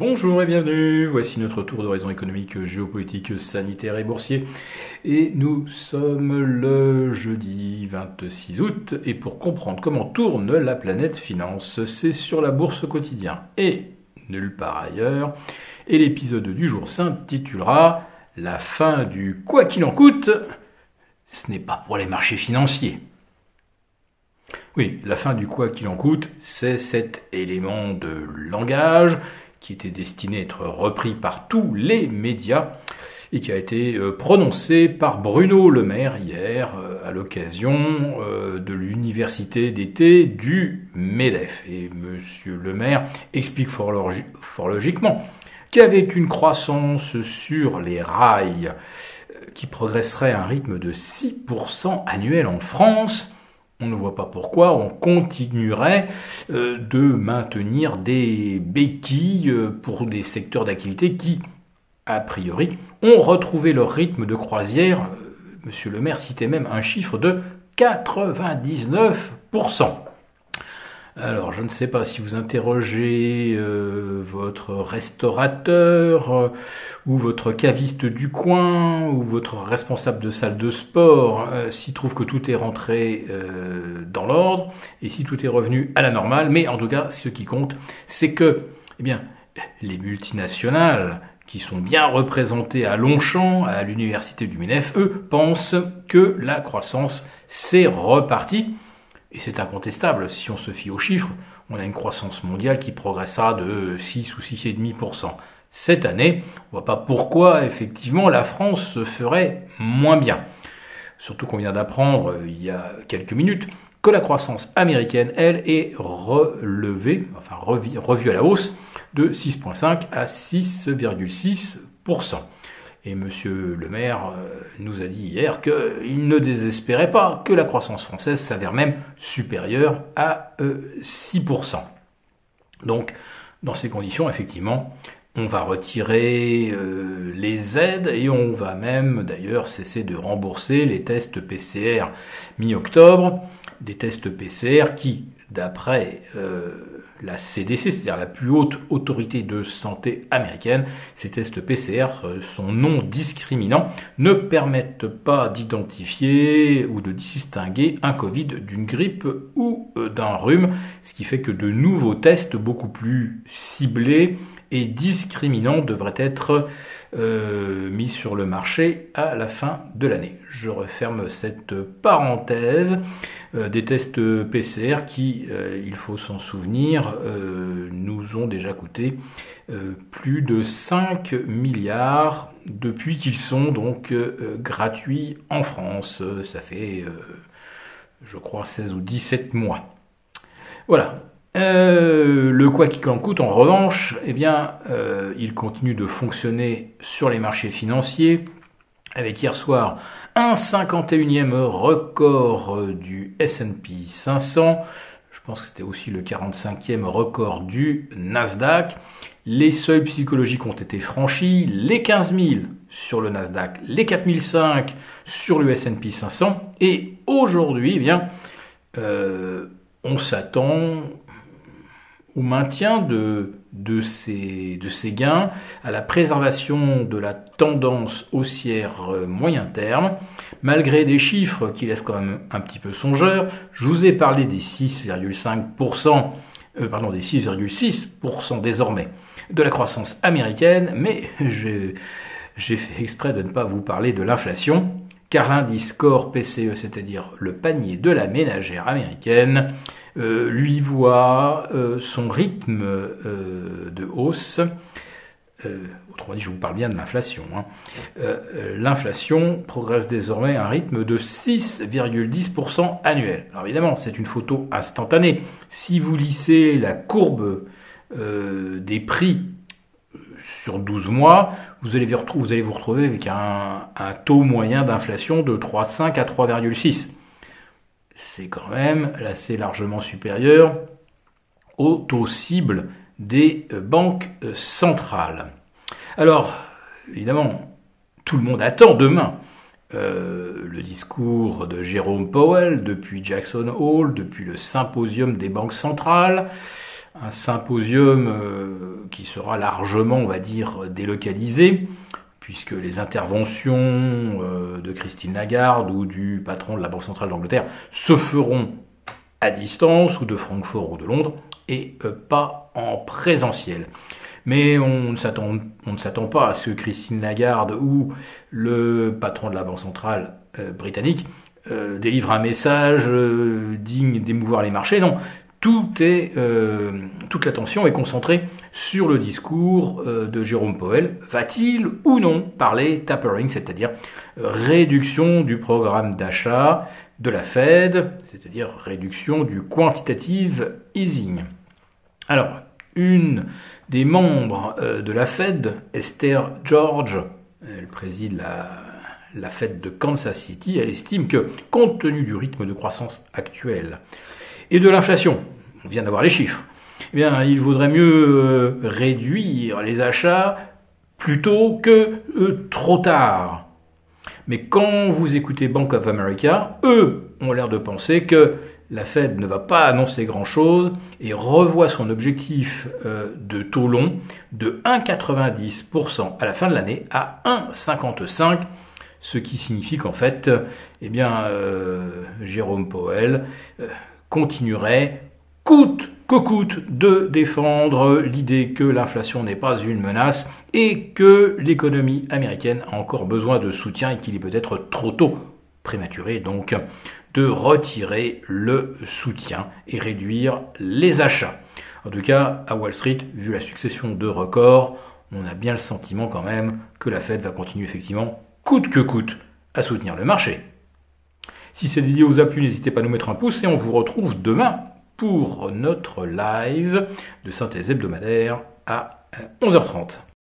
Bonjour et bienvenue, voici notre tour d'horizon économique, géopolitique, sanitaire et boursier. Et nous sommes le jeudi 26 août, et pour comprendre comment tourne la planète finance, c'est sur la bourse au quotidien et nulle part ailleurs. Et l'épisode du jour s'intitulera La fin du quoi qu'il en coûte. Ce n'est pas pour les marchés financiers. Oui, la fin du quoi qu'il en coûte, c'est cet élément de langage qui était destiné à être repris par tous les médias et qui a été euh, prononcé par Bruno Le Maire hier euh, à l'occasion euh, de l'université d'été du MEDEF. Et Monsieur Le Maire explique fort, logiquement qu'avec une croissance sur les rails qui progresserait à un rythme de 6% annuel en France, on ne voit pas pourquoi on continuerait euh, de maintenir des béquilles euh, pour des secteurs d'activité qui, a priori, ont retrouvé leur rythme de croisière. Euh, Monsieur le maire citait même un chiffre de 99%. Alors, je ne sais pas si vous interrogez euh, votre restaurateur euh, ou votre caviste du coin ou votre responsable de salle de sport euh, s'il trouve que tout est rentré dans l'ordre et si tout est revenu à la normale. Mais en tout cas, ce qui compte, c'est que, eh bien, les multinationales qui sont bien représentées à Longchamp, à l'université du MENEF, eux, pensent que la croissance s'est repartie. Et c'est incontestable, si on se fie aux chiffres, on a une croissance mondiale qui progressera de 6 ou 6,5% cette année. On ne voit pas pourquoi, effectivement, la France se ferait moins bien. Surtout qu'on vient d'apprendre euh, il y a quelques minutes que la croissance américaine, elle, est relevée, enfin revue à la hausse de 6,5 à 6,6%. Et Monsieur le maire euh, nous a dit hier qu'il ne désespérait pas que la croissance française s'avère même supérieure à 6%. Euh, Donc, dans ces conditions, effectivement, on va retirer euh, les aides et on va même d'ailleurs cesser de rembourser les tests PCR mi-octobre, des tests PCR qui, d'après la CDC, c'est-à-dire la plus haute autorité de santé américaine, ces tests PCR euh, sont non discriminants, ne permettent pas d'identifier ou de distinguer un Covid d'une grippe ou euh, d'un rhume, ce qui fait que de nouveaux tests beaucoup plus ciblés et discriminants devraient être euh, mis sur le marché à la fin de l'année. Je referme cette parenthèse euh, des tests PCR qui, euh, il faut s'en souvenir, nous ont déjà coûté plus de 5 milliards depuis qu'ils sont donc gratuits en France. Ça fait, je crois, 16 ou 17 mois. Voilà, euh, le quoi qu'il en coûte, en revanche, eh bien, euh, il continue de fonctionner sur les marchés financiers, avec hier soir un 51e record du S&P 500. Je pense que c'était aussi le 45e record du Nasdaq. Les seuils psychologiques ont été franchis, les 15 000 sur le Nasdaq, les 4005 sur le S&P 500. Et aujourd'hui, eh bien, euh, on s'attend au maintien de, de, ces, de ces gains, à la préservation de la tendance haussière euh, moyen terme, malgré des chiffres qui laissent quand même un petit peu songeur. Je vous ai parlé des 6,5%, euh, pardon, des 6,6% désormais de la croissance américaine, mais j'ai fait exprès de ne pas vous parler de l'inflation, car l'indice core PCE, c'est-à-dire le panier de la ménagère américaine, lui voit euh, son rythme euh, de hausse, autrement dit, je vous parle bien de l'inflation, hein. l'inflation progresse désormais à un rythme de 6,10% annuel. Alors évidemment, c'est une photo instantanée. Si vous lissez la courbe des prix sur 12 mois, vous allez, vous, retrouver avec un taux moyen d'inflation de 3,5 à 3,6 c'est quand même assez largement supérieur au taux cible des euh, banques euh, centrales. Alors, évidemment, tout le monde attend demain euh, le discours de Jérôme Powell depuis Jackson Hole, depuis le symposium des banques centrales. un symposium qui sera largement, on va dire, délocalisé, puisque les interventions euh, de Christine Lagarde ou du patron de la Banque centrale d'Angleterre se feront à distance, ou de Francfort ou de Londres, et euh, pas en présentiel. Mais on ne s'attend pas à ce que Christine Lagarde ou le patron de la Banque centrale britannique délivre un message digne d'émouvoir les marchés. Non, tout est, euh, toute l'attention est concentrée sur le discours euh, de Jérôme Powell. Va-t-il ou non parler tapering, c'est-à-dire réduction du programme d'achat de la Fed, c'est-à-dire réduction du quantitative easing? Alors, une des membres euh, de la Fed, Esther George, elle préside la, la Fed de Kansas City, elle estime que, compte tenu du rythme de croissance actuel, et de l'inflation, on vient d'avoir les chiffres, eh bien, il vaudrait mieux euh, réduire les achats plutôt que euh, trop tard. Mais quand vous écoutez Bank of America, eux ont l'air de penser que la Fed ne va pas annoncer grand-chose et revoit son objectif euh, de taux long de 1,90% à la fin de l'année à 1,55%, ce qui signifie qu'en fait, eh bien, Jérôme Powell continuerait coûte que coûte de défendre l'idée que l'inflation n'est pas une menace et que l'économie américaine a encore besoin de soutien et qu'il est peut-être trop tôt, prématuré donc, de retirer le soutien et réduire les achats. En tout cas, à Wall Street, vu la succession de records, on a bien le sentiment quand même que la Fed va continuer effectivement, coûte que coûte, à soutenir le marché. Si cette vidéo vous a plu, n'hésitez pas à nous mettre un pouce et on vous retrouve demain pour notre live de synthèse hebdomadaire à 11h30.